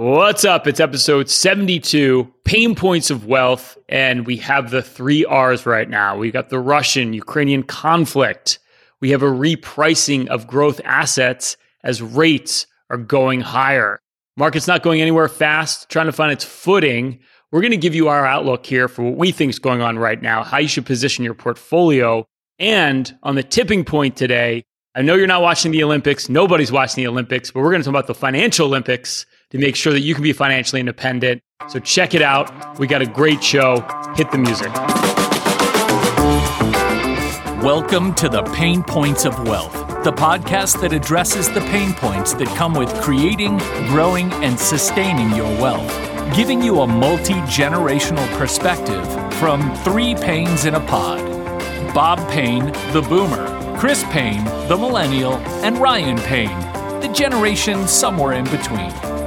What's up? It's episode 72, Pain Points of Wealth, and we have the three R's right now. We've got the Russian Ukrainian conflict. We have a repricing of growth assets as rates are going higher. Market's not going anywhere fast, trying to find its footing. We're going to give you our outlook here for what we think is going on right now, how you should position your portfolio. And on the tipping point today, I know you're not watching the Olympics. Nobody's watching the Olympics, but we're going to talk about the financial Olympics to make sure that you can be financially independent. So check it out. We got a great show. Hit the music. Welcome to the Pain Points of Wealth, the podcast that addresses the pain points that come with creating, growing, and sustaining your wealth, giving you a multi generational perspective from three Pains in a pod Bob Payne, the boomer, Chris Payne, the millennial, and Ryan Payne, the generation somewhere in between.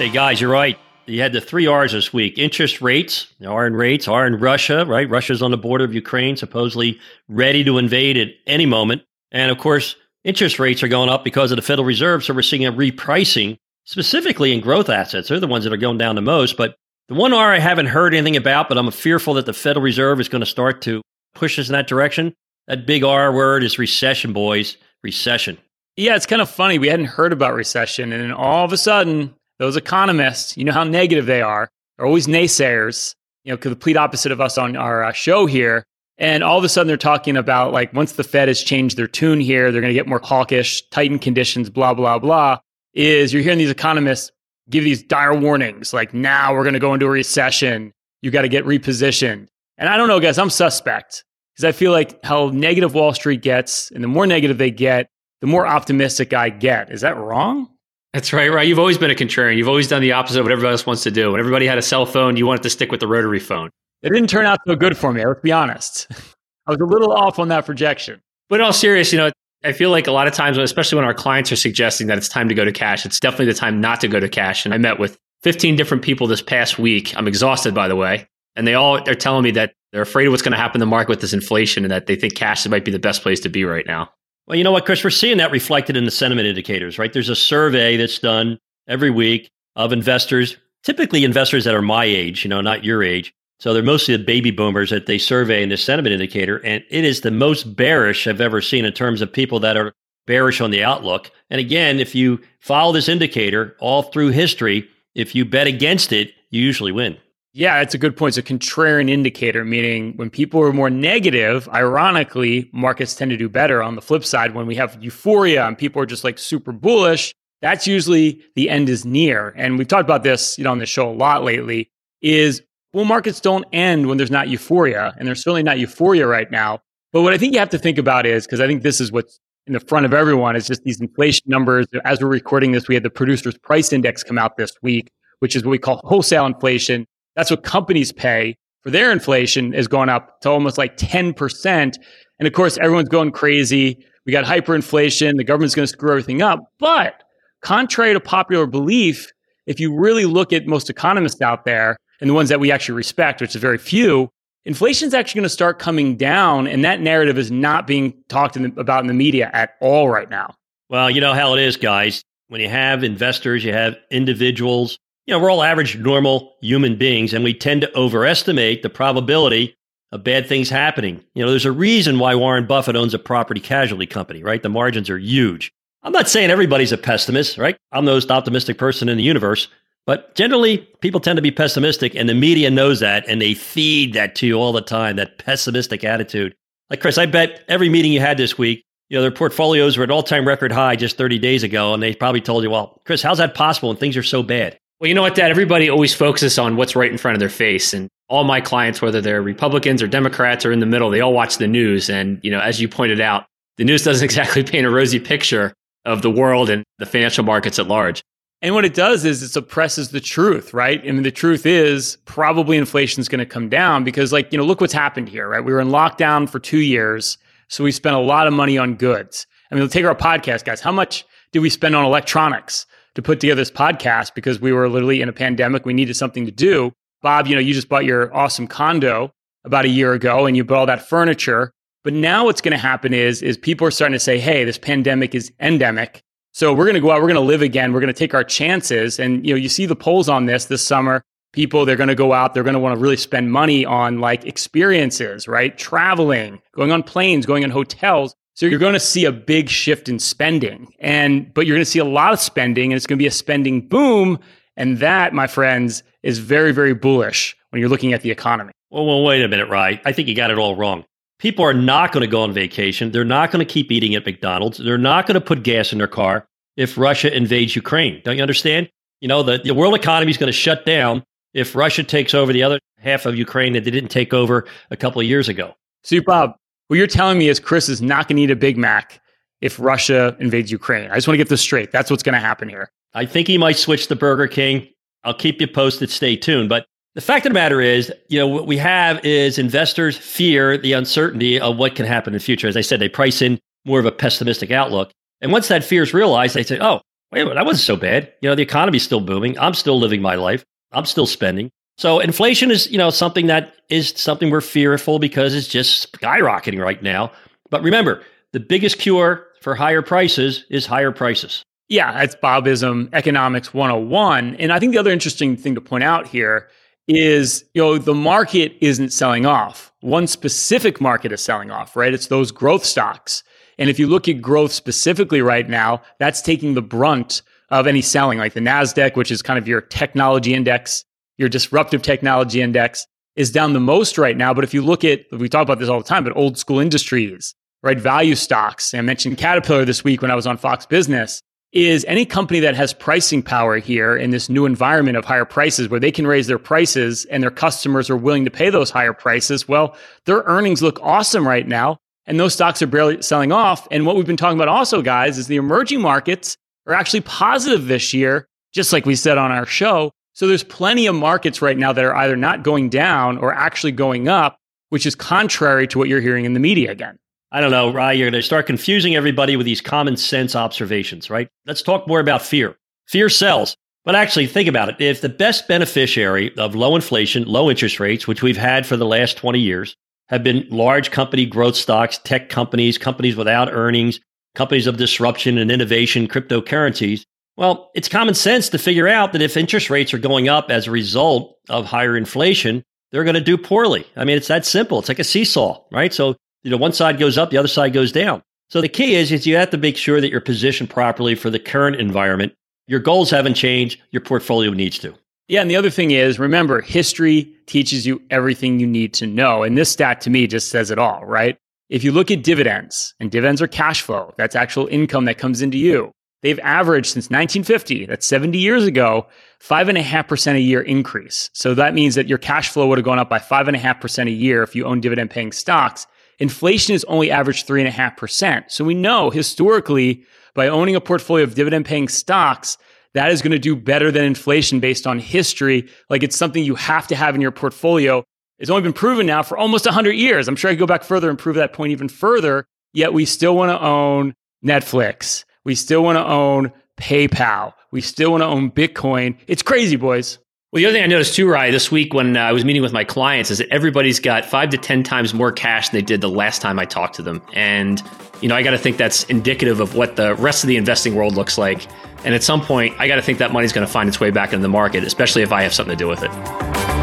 Hey guys, you're right. You had the three R's this week: interest rates, R in rates, R in Russia. Right, Russia's on the border of Ukraine, supposedly ready to invade at any moment, and of course, interest rates are going up because of the Federal Reserve. So we're seeing a repricing, specifically in growth assets. They're the ones that are going down the most. But the one R I haven't heard anything about, but I'm fearful that the Federal Reserve is going to start to push us in that direction. That big R word is recession, boys. Recession. Yeah, it's kind of funny. We hadn't heard about recession, and then all of a sudden, those economists, you know how negative they are. They're always naysayers, you know, complete opposite of us on our uh, show here. And all of a sudden they're talking about like once the Fed has changed their tune here, they're going to get more hawkish, tighten conditions, blah, blah, blah. Is you're hearing these economists give these dire warnings like now we're going to go into a recession. You got to get repositioned. And I don't know, guys, I'm suspect because I feel like how negative Wall Street gets and the more negative they get, the more optimistic I get. Is that wrong? That's right, right. You've always been a contrarian. You've always done the opposite of what everybody else wants to do. When everybody had a cell phone, you wanted to stick with the rotary phone. It didn't turn out so good for me. Let's be honest. I was a little off on that projection. But in all serious, you know, I feel like a lot of times, especially when our clients are suggesting that it's time to go to cash, it's definitely the time not to go to cash. And I met with 15 different people this past week. I'm exhausted, by the way. And they all are telling me that they're afraid of what's going to happen in the market with this inflation and that they think cash might be the best place to be right now. Well, you know what, Chris? We're seeing that reflected in the sentiment indicators, right? There's a survey that's done every week of investors, typically investors that are my age, you know, not your age. So they're mostly the baby boomers that they survey in the sentiment indicator. And it is the most bearish I've ever seen in terms of people that are bearish on the outlook. And again, if you follow this indicator all through history, if you bet against it, you usually win. Yeah, that's a good point. It's a contrarian indicator, meaning when people are more negative, ironically, markets tend to do better. On the flip side, when we have euphoria and people are just like super bullish, that's usually the end is near. And we've talked about this, you know, on the show a lot lately, is bull markets don't end when there's not euphoria. And there's certainly not euphoria right now. But what I think you have to think about is, because I think this is what's in the front of everyone, is just these inflation numbers. As we're recording this, we had the producer's price index come out this week, which is what we call wholesale inflation that's what companies pay for their inflation is going up to almost like 10%. And of course, everyone's going crazy. We got hyperinflation. The government's going to screw everything up. But contrary to popular belief, if you really look at most economists out there and the ones that we actually respect, which is very few, inflation is actually going to start coming down. And that narrative is not being talked in the, about in the media at all right now. Well, you know how it is, guys. When you have investors, you have individuals you know, we're all average, normal human beings, and we tend to overestimate the probability of bad things happening. You know, there's a reason why Warren Buffett owns a property casualty company, right? The margins are huge. I'm not saying everybody's a pessimist, right? I'm the most optimistic person in the universe, but generally people tend to be pessimistic, and the media knows that, and they feed that to you all the time, that pessimistic attitude. Like Chris, I bet every meeting you had this week, you know, their portfolios were at all time record high just 30 days ago, and they probably told you, well, Chris, how's that possible when things are so bad? Well, you know what, Dad? Everybody always focuses on what's right in front of their face. And all my clients, whether they're Republicans or Democrats or in the middle, they all watch the news. And, you know, as you pointed out, the news doesn't exactly paint a rosy picture of the world and the financial markets at large. And what it does is it suppresses the truth, right? I mean, the truth is probably inflation is going to come down because, like, you know, look what's happened here, right? We were in lockdown for two years. So we spent a lot of money on goods. I mean, take our podcast, guys. How much did we spend on electronics? To put together this podcast because we were literally in a pandemic. We needed something to do. Bob, you know, you just bought your awesome condo about a year ago and you bought all that furniture. But now what's going to happen is, is people are starting to say, hey, this pandemic is endemic. So we're going to go out, we're going to live again, we're going to take our chances. And you know, you see the polls on this this summer. People, they're going to go out, they're going to want to really spend money on like experiences, right? Traveling, going on planes, going in hotels. So you're going to see a big shift in spending. And but you're going to see a lot of spending and it's going to be a spending boom. And that, my friends, is very, very bullish when you're looking at the economy. Well, well, wait a minute, right? I think you got it all wrong. People are not going to go on vacation. They're not going to keep eating at McDonald's. They're not going to put gas in their car if Russia invades Ukraine. Don't you understand? You know, the, the world economy is going to shut down if Russia takes over the other half of Ukraine that they didn't take over a couple of years ago. So, Bob, what you're telling me is Chris is not going to eat a Big Mac if Russia invades Ukraine. I just want to get this straight. That's what's going to happen here. I think he might switch to Burger King. I'll keep you posted. Stay tuned. But the fact of the matter is, you know, what we have is investors fear the uncertainty of what can happen in the future. As I said, they price in more of a pessimistic outlook. And once that fear is realized, they say, oh, wait that wasn't so bad. You know, the economy's still booming. I'm still living my life. I'm still spending. So inflation is, you know, something that is something we're fearful because it's just skyrocketing right now. But remember, the biggest cure for higher prices is higher prices. Yeah, it's Bobism Economics 101. And I think the other interesting thing to point out here is you know the market isn't selling off one specific market is selling off right it's those growth stocks and if you look at growth specifically right now that's taking the brunt of any selling like the nasdaq which is kind of your technology index your disruptive technology index is down the most right now but if you look at we talk about this all the time but old school industries right value stocks i mentioned caterpillar this week when i was on fox business is any company that has pricing power here in this new environment of higher prices where they can raise their prices and their customers are willing to pay those higher prices, well, their earnings look awesome right now. And those stocks are barely selling off. And what we've been talking about also, guys, is the emerging markets are actually positive this year, just like we said on our show. So there's plenty of markets right now that are either not going down or actually going up, which is contrary to what you're hearing in the media again. I don't know, Rye, you're going to start confusing everybody with these common sense observations, right? Let's talk more about fear. Fear sells. But actually, think about it. If the best beneficiary of low inflation, low interest rates, which we've had for the last 20 years, have been large company growth stocks, tech companies, companies without earnings, companies of disruption and innovation, cryptocurrencies, well, it's common sense to figure out that if interest rates are going up as a result of higher inflation, they're going to do poorly. I mean, it's that simple. It's like a seesaw, right? So you know, one side goes up, the other side goes down. So the key is, is you have to make sure that you're positioned properly for the current environment. Your goals haven't changed. Your portfolio needs to. Yeah. And the other thing is, remember, history teaches you everything you need to know. And this stat to me just says it all, right? If you look at dividends, and dividends are cash flow, that's actual income that comes into you. They've averaged since 1950, that's 70 years ago, five and a year increase. So that means that your cash flow would have gone up by five and a half percent a year if you own dividend paying stocks. Inflation is only averaged 3.5%. So we know historically, by owning a portfolio of dividend paying stocks, that is going to do better than inflation based on history. Like it's something you have to have in your portfolio. It's only been proven now for almost 100 years. I'm sure I could go back further and prove that point even further. Yet we still want to own Netflix. We still want to own PayPal. We still want to own Bitcoin. It's crazy, boys. Well, the other thing I noticed too, Rye, this week when uh, I was meeting with my clients is that everybody's got five to 10 times more cash than they did the last time I talked to them. And, you know, I got to think that's indicative of what the rest of the investing world looks like. And at some point, I got to think that money's going to find its way back into the market, especially if I have something to do with it.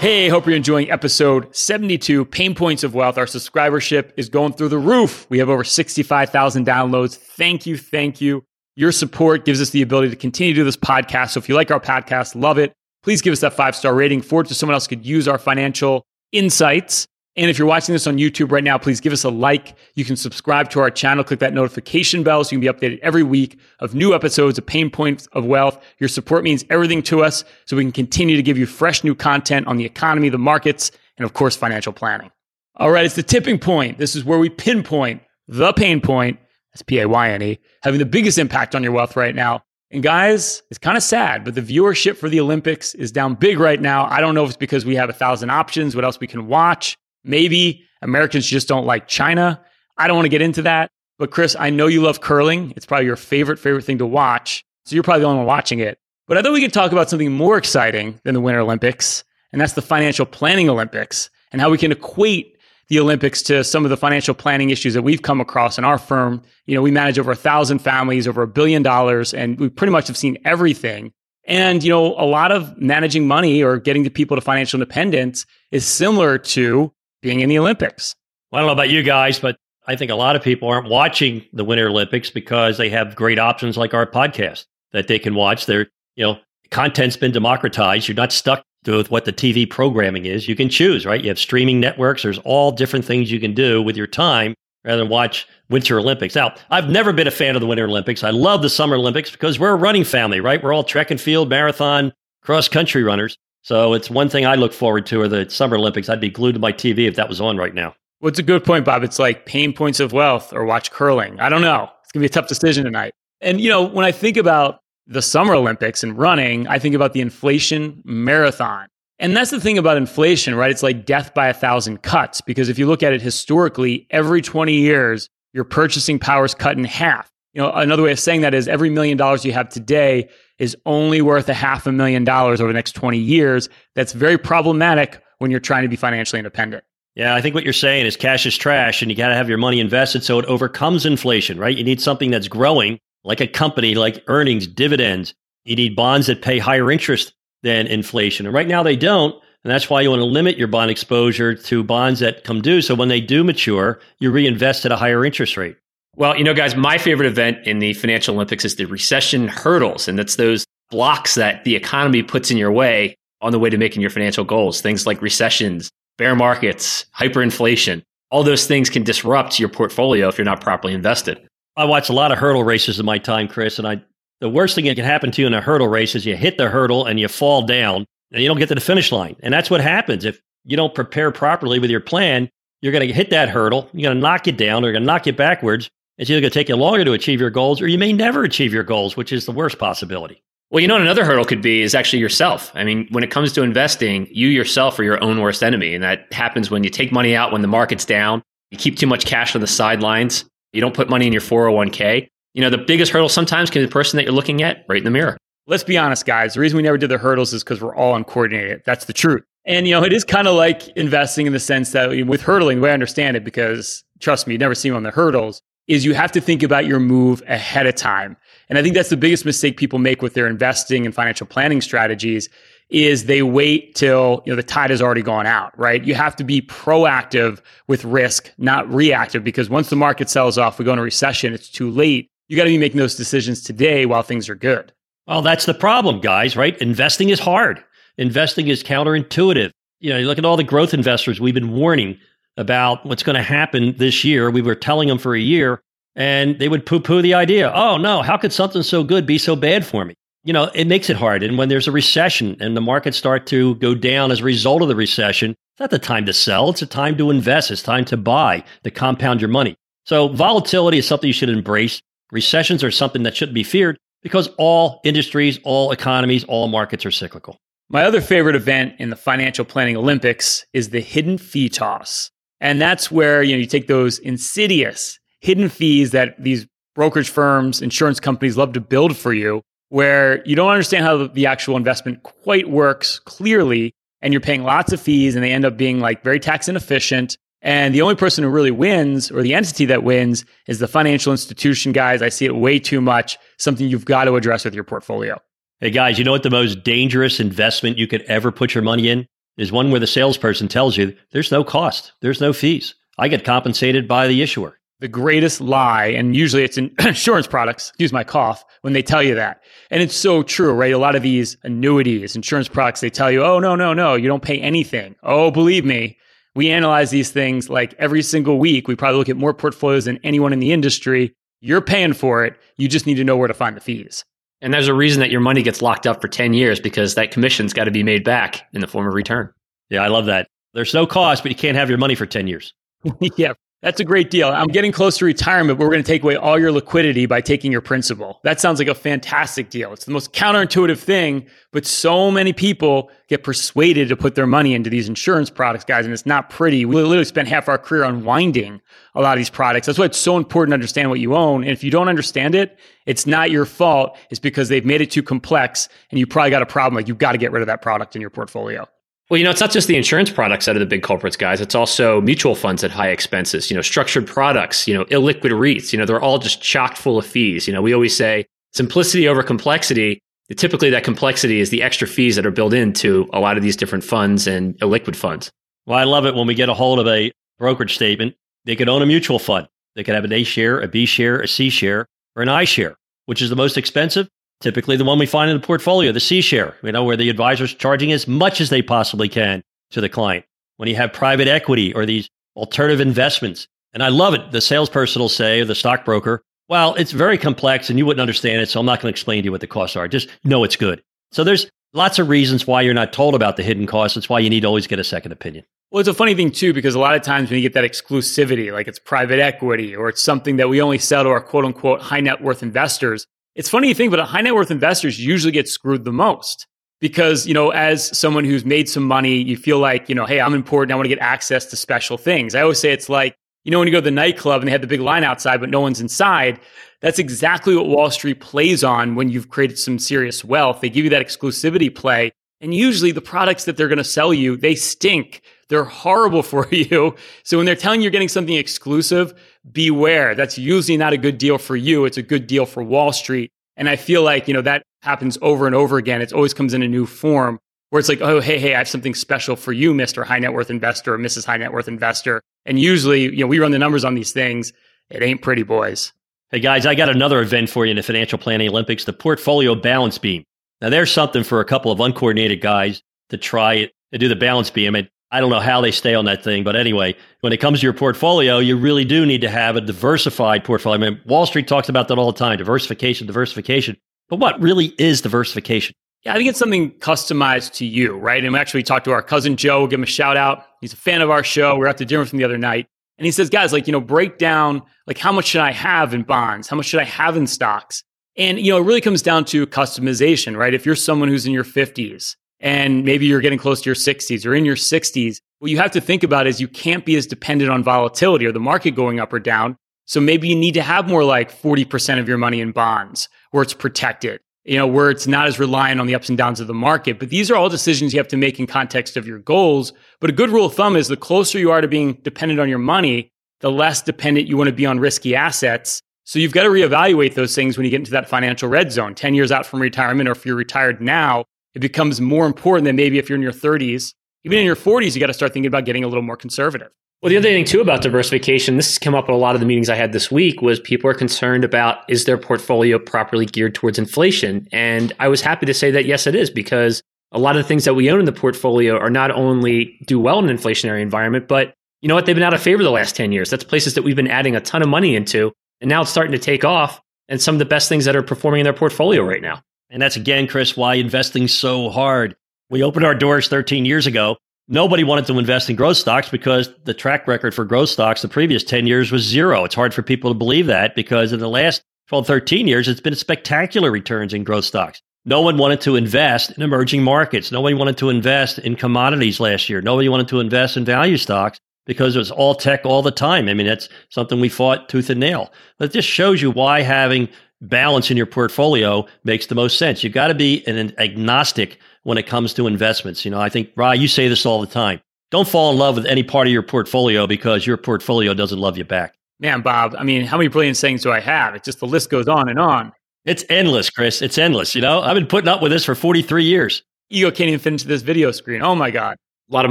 Hey, hope you're enjoying episode 72 Pain Points of Wealth. Our subscribership is going through the roof. We have over 65,000 downloads. Thank you. Thank you. Your support gives us the ability to continue to do this podcast. So if you like our podcast, love it, please give us that five star rating. Forward to someone else could use our financial insights. And if you're watching this on YouTube right now, please give us a like. You can subscribe to our channel, click that notification bell so you can be updated every week of new episodes of Pain Points of Wealth. Your support means everything to us so we can continue to give you fresh new content on the economy, the markets, and of course, financial planning. All right, it's the tipping point. This is where we pinpoint the pain point that's P A Y N E, having the biggest impact on your wealth right now. And guys, it's kind of sad, but the viewership for the Olympics is down big right now. I don't know if it's because we have a thousand options, what else we can watch. Maybe Americans just don't like China. I don't want to get into that. But Chris, I know you love curling. It's probably your favorite, favorite thing to watch. So you're probably the only one watching it. But I thought we could talk about something more exciting than the Winter Olympics, and that's the financial planning Olympics and how we can equate the Olympics to some of the financial planning issues that we've come across in our firm. You know, we manage over a thousand families, over a billion dollars, and we pretty much have seen everything. And, you know, a lot of managing money or getting the people to financial independence is similar to being in the Olympics. Well, I don't know about you guys, but I think a lot of people aren't watching the Winter Olympics because they have great options like our podcast that they can watch. Their, you know, content's been democratized. You're not stuck with what the TV programming is. You can choose, right? You have streaming networks. There's all different things you can do with your time rather than watch Winter Olympics. Now, I've never been a fan of the Winter Olympics. I love the Summer Olympics because we're a running family, right? We're all track and field, marathon, cross country runners. So it's one thing I look forward to are the Summer Olympics. I'd be glued to my TV if that was on right now. Well, it's a good point, Bob. It's like pain points of wealth or watch curling. I don't know. It's going to be a tough decision tonight. And, you know, when I think about the Summer Olympics and running, I think about the inflation marathon. And that's the thing about inflation, right? It's like death by a thousand cuts. Because if you look at it historically, every 20 years, your purchasing power is cut in half. You know, another way of saying that is every million dollars you have today is only worth a half a million dollars over the next 20 years. That's very problematic when you're trying to be financially independent. Yeah, I think what you're saying is cash is trash and you got to have your money invested so it overcomes inflation, right? You need something that's growing, like a company, like earnings, dividends. You need bonds that pay higher interest than inflation. And right now they don't. And that's why you want to limit your bond exposure to bonds that come due. So when they do mature, you reinvest at a higher interest rate. Well, you know, guys, my favorite event in the Financial Olympics is the recession hurdles. And that's those blocks that the economy puts in your way on the way to making your financial goals. Things like recessions, bear markets, hyperinflation. All those things can disrupt your portfolio if you're not properly invested. I watch a lot of hurdle races in my time, Chris, and I the worst thing that can happen to you in a hurdle race is you hit the hurdle and you fall down and you don't get to the finish line. And that's what happens. If you don't prepare properly with your plan, you're going to hit that hurdle. You're going to knock it down. They're going to knock you backwards. It's either going to take you longer to achieve your goals or you may never achieve your goals, which is the worst possibility. Well, you know, another hurdle could be is actually yourself. I mean, when it comes to investing, you yourself are your own worst enemy. And that happens when you take money out when the market's down, you keep too much cash on the sidelines, you don't put money in your 401k. You know, the biggest hurdle sometimes can be the person that you're looking at right in the mirror. Let's be honest, guys. The reason we never did the hurdles is because we're all uncoordinated. That's the truth. And, you know, it is kind of like investing in the sense that with hurdling, the way I understand it, because trust me, you never see on the hurdles, is you have to think about your move ahead of time. And I think that's the biggest mistake people make with their investing and financial planning strategies is they wait till you know the tide has already gone out, right? You have to be proactive with risk, not reactive, because once the market sells off, we go into recession, it's too late you got to be making those decisions today while things are good. Well, that's the problem, guys, right? Investing is hard. Investing is counterintuitive. You know, you look at all the growth investors we've been warning about what's going to happen this year. We were telling them for a year, and they would poo poo the idea. Oh, no, how could something so good be so bad for me? You know, it makes it hard. And when there's a recession and the markets start to go down as a result of the recession, it's not the time to sell. It's a time to invest. It's time to buy, to compound your money. So volatility is something you should embrace. Recessions are something that shouldn't be feared because all industries, all economies, all markets are cyclical. My other favorite event in the financial planning Olympics is the hidden fee toss. And that's where, you know, you take those insidious hidden fees that these brokerage firms, insurance companies love to build for you, where you don't understand how the actual investment quite works clearly, and you're paying lots of fees and they end up being like very tax inefficient and the only person who really wins, or the entity that wins, is the financial institution guys. I see it way too much, something you've got to address with your portfolio. Hey, guys, you know what the most dangerous investment you could ever put your money in is one where the salesperson tells you there's no cost, there's no fees. I get compensated by the issuer. The greatest lie, and usually it's in insurance products, excuse my cough, when they tell you that. And it's so true, right? A lot of these annuities, insurance products, they tell you, oh, no, no, no, you don't pay anything. Oh, believe me, we analyze these things like every single week. We probably look at more portfolios than anyone in the industry. You're paying for it. You just need to know where to find the fees. And there's a reason that your money gets locked up for 10 years because that commission's got to be made back in the form of return. Yeah, I love that. There's no cost, but you can't have your money for 10 years. yeah, that's a great deal. I'm getting close to retirement, but we're going to take away all your liquidity by taking your principal. That sounds like a fantastic deal. It's the most counterintuitive thing, but so many people get persuaded to put their money into these insurance products, guys, and it's not pretty. We literally spent half our career unwinding a lot of these products. That's why it's so important to understand what you own. And if you don't understand it, it's not your fault. It's because they've made it too complex and you probably got a problem. Like you've got to get rid of that product in your portfolio. Well, you know, it's not just the insurance products that are the big culprits, guys. It's also mutual funds at high expenses, you know, structured products, you know, illiquid REITs, you know, they're all just chock full of fees. You know, we always say simplicity over complexity. Typically, that complexity is the extra fees that are built into a lot of these different funds and illiquid funds. Well, I love it when we get a hold of a brokerage statement. They could own a mutual fund. They could have an A share, a B share, a C share, or an I share. Which is the most expensive? Typically, the one we find in the portfolio, the C share, you know, where the advisor's charging as much as they possibly can to the client. When you have private equity or these alternative investments, and I love it, the salesperson will say, or the stockbroker, well, it's very complex and you wouldn't understand it, so I'm not going to explain to you what the costs are. Just know it's good. So there's lots of reasons why you're not told about the hidden costs. It's why you need to always get a second opinion. Well, it's a funny thing too, because a lot of times when you get that exclusivity, like it's private equity or it's something that we only sell to our quote unquote high net worth investors, it's funny you think, but high net worth investors usually get screwed the most because, you know, as someone who's made some money, you feel like, you know, hey, I'm important. I want to get access to special things. I always say it's like, you know, when you go to the nightclub and they have the big line outside, but no one's inside, that's exactly what Wall Street plays on when you've created some serious wealth. They give you that exclusivity play. And usually the products that they're going to sell you, they stink. They're horrible for you. So when they're telling you you're getting something exclusive, beware. That's usually not a good deal for you. It's a good deal for Wall Street. And I feel like, you know, that happens over and over again. It always comes in a new form where it's like, oh, hey, hey, I have something special for you, Mr. High Net Worth Investor or Mrs. High Net Worth Investor. And usually, you know, we run the numbers on these things. It ain't pretty, boys. Hey, guys, I got another event for you in the Financial Planning Olympics, the Portfolio Balance Beam. Now, there's something for a couple of uncoordinated guys to try it, to do the balance beam. I don't know how they stay on that thing, but anyway, when it comes to your portfolio, you really do need to have a diversified portfolio. I mean, Wall Street talks about that all the time diversification, diversification. But what really is diversification? Yeah, I think it's something customized to you, right? And we actually talked to our cousin Joe, we'll give him a shout out. He's a fan of our show. We are at the dinner with him the other night. And he says, guys, like, you know, break down, like, how much should I have in bonds? How much should I have in stocks? And, you know, it really comes down to customization, right? If you're someone who's in your 50s and maybe you're getting close to your 60s or in your 60s, what you have to think about is you can't be as dependent on volatility or the market going up or down. So maybe you need to have more like 40% of your money in bonds where it's protected, you know, where it's not as reliant on the ups and downs of the market. But these are all decisions you have to make in context of your goals. But a good rule of thumb is the closer you are to being dependent on your money, the less dependent you want to be on risky assets. So you've got to reevaluate those things when you get into that financial red zone, 10 years out from retirement, or if you're retired now, it becomes more important than maybe if you're in your 30s. Even in your 40s, you got to start thinking about getting a little more conservative. Well, the other thing too about diversification, this has come up in a lot of the meetings I had this week, was people are concerned about is their portfolio properly geared towards inflation? And I was happy to say that yes, it is, because a lot of the things that we own in the portfolio are not only do well in an inflationary environment, but you know what? They've been out of favor the last 10 years. That's places that we've been adding a ton of money into. And now it's starting to take off and some of the best things that are performing in their portfolio right now. And that's again, Chris, why investing so hard. We opened our doors 13 years ago. Nobody wanted to invest in growth stocks because the track record for growth stocks the previous 10 years was zero. It's hard for people to believe that because in the last 12, 13 years, it's been spectacular returns in growth stocks. No one wanted to invest in emerging markets. Nobody wanted to invest in commodities last year. Nobody wanted to invest in value stocks because it was all tech all the time. I mean, that's something we fought tooth and nail. But it just shows you why having balance in your portfolio makes the most sense. You've got to be an agnostic when it comes to investments. You know, I think, Rye, you say this all the time. Don't fall in love with any part of your portfolio because your portfolio doesn't love you back. Man, Bob, I mean, how many brilliant sayings do I have? It's just the list goes on and on. It's endless, Chris. It's endless. You know, I've been putting up with this for 43 years. Ego can't even fit into this video screen. Oh my God. A lot of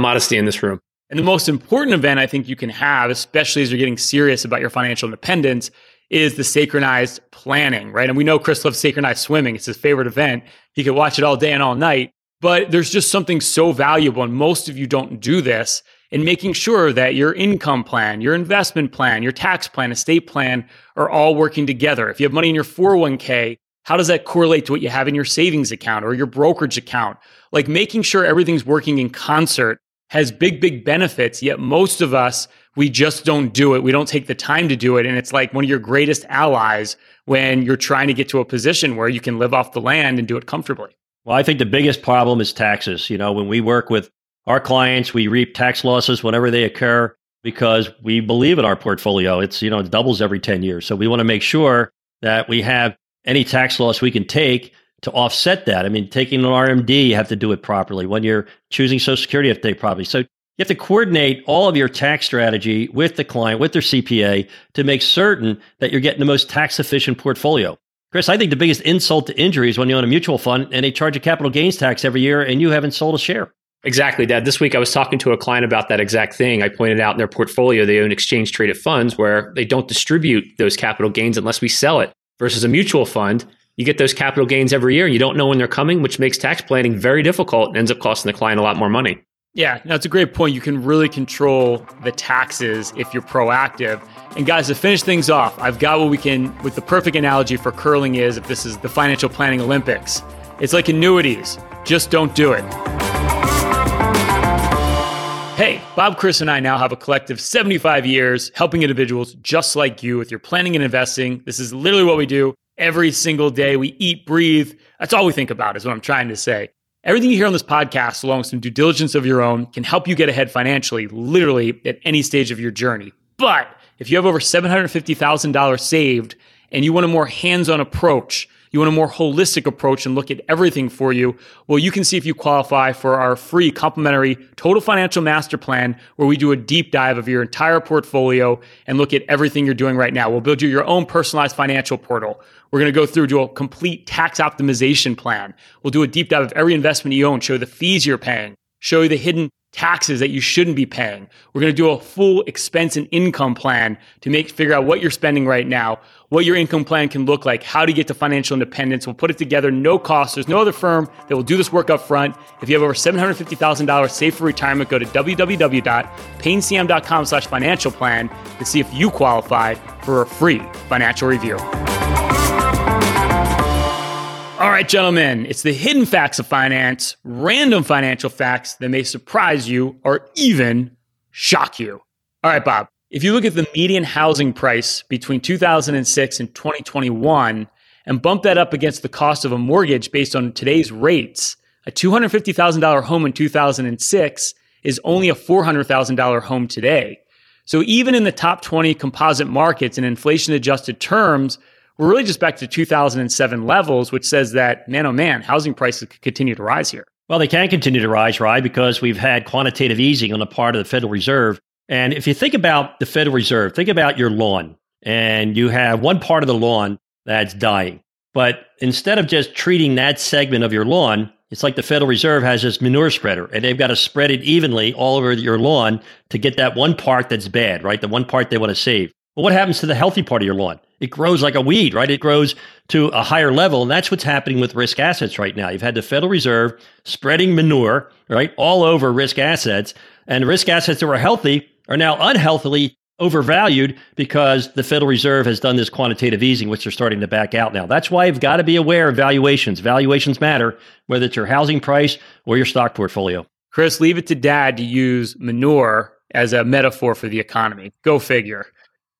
modesty in this room. And the most important event I think you can have, especially as you're getting serious about your financial independence, is the synchronized planning, right? And we know Chris loves synchronized swimming. It's his favorite event. He could watch it all day and all night. But there's just something so valuable, and most of you don't do this in making sure that your income plan, your investment plan, your tax plan, estate plan are all working together. If you have money in your 401k, how does that correlate to what you have in your savings account or your brokerage account? Like making sure everything's working in concert has big, big benefits, yet most of us we just don't do it. We don't take the time to do it. And it's like one of your greatest allies when you're trying to get to a position where you can live off the land and do it comfortably. Well, I think the biggest problem is taxes. You know, when we work with our clients, we reap tax losses whenever they occur because we believe in our portfolio. It's, you know, it doubles every 10 years. So we want to make sure that we have any tax loss we can take to offset that. I mean, taking an RMD, you have to do it properly. When you're choosing Social Security, you have to take properly. So you have to coordinate all of your tax strategy with the client, with their CPA, to make certain that you're getting the most tax efficient portfolio. Chris, I think the biggest insult to injury is when you own a mutual fund and they charge a capital gains tax every year and you haven't sold a share. Exactly, Dad. This week I was talking to a client about that exact thing. I pointed out in their portfolio they own exchange traded funds where they don't distribute those capital gains unless we sell it. Versus a mutual fund, you get those capital gains every year and you don't know when they're coming, which makes tax planning very difficult and ends up costing the client a lot more money. Yeah, that's a great point. You can really control the taxes if you're proactive. And guys, to finish things off, I've got what we can, with the perfect analogy for curling is if this is the financial planning Olympics, it's like annuities. Just don't do it. Hey, Bob, Chris, and I now have a collective 75 years helping individuals just like you with your planning and investing. This is literally what we do every single day. We eat, breathe. That's all we think about, is what I'm trying to say. Everything you hear on this podcast, along with some due diligence of your own, can help you get ahead financially, literally at any stage of your journey. But if you have over $750,000 saved and you want a more hands on approach, you want a more holistic approach and look at everything for you, well, you can see if you qualify for our free complimentary total financial master plan where we do a deep dive of your entire portfolio and look at everything you're doing right now. We'll build you your own personalized financial portal. We're going to go through, do a complete tax optimization plan. We'll do a deep dive of every investment you own, show the fees you're paying, show you the hidden taxes that you shouldn't be paying. We're going to do a full expense and income plan to make figure out what you're spending right now, what your income plan can look like, how to get to financial independence. We'll put it together, no cost. There's no other firm that will do this work up front. If you have over $750,000 saved for retirement, go to www.paynecm.com slash financial plan to see if you qualify for a free financial review. All right, gentlemen, it's the hidden facts of finance, random financial facts that may surprise you or even shock you. All right, Bob, if you look at the median housing price between 2006 and 2021 and bump that up against the cost of a mortgage based on today's rates, a $250,000 home in 2006 is only a $400,000 home today. So even in the top 20 composite markets in inflation adjusted terms, we're really just back to 2007 levels, which says that, man, oh man, housing prices could continue to rise here. Well, they can continue to rise, right? Because we've had quantitative easing on the part of the Federal Reserve. And if you think about the Federal Reserve, think about your lawn, and you have one part of the lawn that's dying. But instead of just treating that segment of your lawn, it's like the Federal Reserve has this manure spreader, and they've got to spread it evenly all over your lawn to get that one part that's bad, right? The one part they want to save. But what happens to the healthy part of your lawn? It grows like a weed, right? It grows to a higher level. And that's what's happening with risk assets right now. You've had the Federal Reserve spreading manure, right, all over risk assets. And risk assets that were healthy are now unhealthily overvalued because the Federal Reserve has done this quantitative easing, which they're starting to back out now. That's why you've got to be aware of valuations. Valuations matter, whether it's your housing price or your stock portfolio. Chris, leave it to dad to use manure as a metaphor for the economy. Go figure.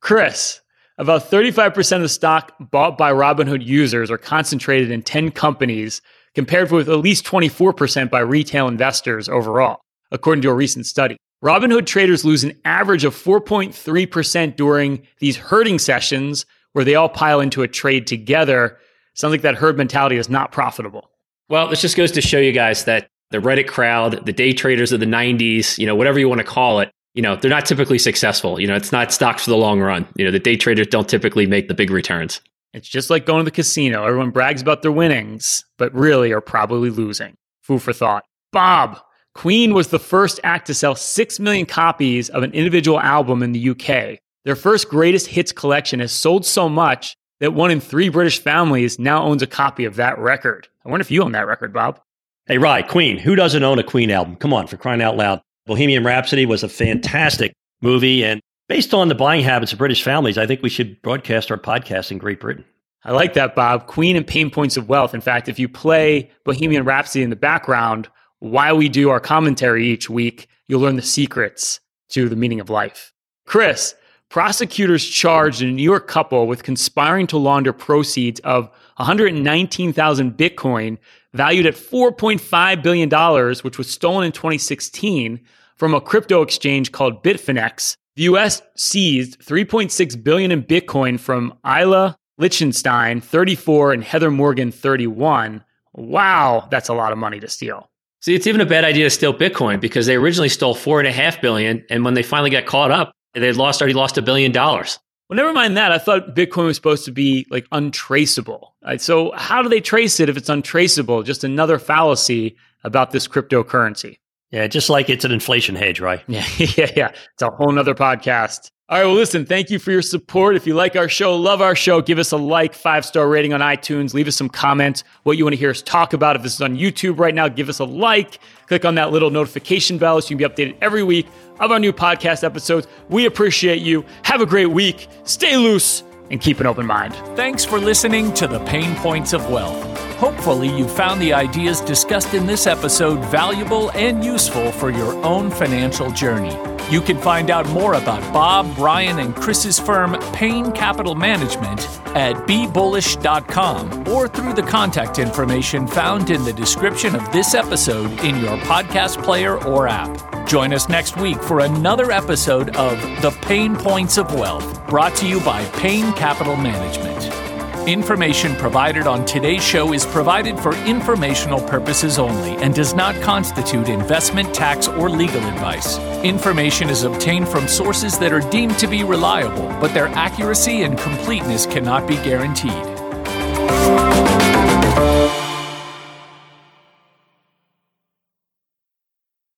Chris, about 35% of the stock bought by Robinhood users are concentrated in 10 companies, compared with at least 24% by retail investors overall, according to a recent study. Robinhood traders lose an average of 4.3% during these herding sessions where they all pile into a trade together. Sounds like that herd mentality is not profitable. Well, this just goes to show you guys that the Reddit crowd, the day traders of the 90s, you know, whatever you want to call it, you know, they're not typically successful. You know, it's not stocks for the long run. You know, the day traders don't typically make the big returns. It's just like going to the casino. Everyone brags about their winnings, but really are probably losing. Food for thought. Bob, Queen was the first act to sell 6 million copies of an individual album in the UK. Their first greatest hits collection has sold so much that one in three British families now owns a copy of that record. I wonder if you own that record, Bob. Hey, right, Queen. Who doesn't own a Queen album? Come on, for crying out loud. Bohemian Rhapsody was a fantastic movie. And based on the buying habits of British families, I think we should broadcast our podcast in Great Britain. I like that, Bob. Queen and Pain Points of Wealth. In fact, if you play Bohemian Rhapsody in the background while we do our commentary each week, you'll learn the secrets to the meaning of life. Chris, prosecutors charged a New York couple with conspiring to launder proceeds of 119,000 Bitcoin valued at $4.5 billion, which was stolen in 2016 from a crypto exchange called Bitfinex. The US seized 3.6 billion in Bitcoin from Ilya Lichtenstein, 34, and Heather Morgan, 31, Wow, that's a lot of money to steal. See, it's even a bad idea to steal Bitcoin because they originally stole four and a half billion, and when they finally got caught up, they had lost already lost a billion dollars. Well, never mind that. I thought Bitcoin was supposed to be like untraceable. Right? So, how do they trace it if it's untraceable? Just another fallacy about this cryptocurrency. Yeah, just like it's an inflation hedge, right? Yeah, yeah, yeah. It's a whole nother podcast. All right, well, listen, thank you for your support. If you like our show, love our show, give us a like, five star rating on iTunes, leave us some comments, what you want to hear us talk about. If this is on YouTube right now, give us a like, click on that little notification bell so you can be updated every week of our new podcast episodes. We appreciate you. Have a great week. Stay loose and keep an open mind. Thanks for listening to The Pain Points of Wealth. Hopefully, you found the ideas discussed in this episode valuable and useful for your own financial journey. You can find out more about Bob, Ryan, and Chris's firm, Payne Capital Management, at bebullish.com or through the contact information found in the description of this episode in your podcast player or app. Join us next week for another episode of The Pain Points of Wealth, brought to you by Payne Capital Management. Information provided on today's show is provided for informational purposes only and does not constitute investment, tax, or legal advice. Information is obtained from sources that are deemed to be reliable, but their accuracy and completeness cannot be guaranteed.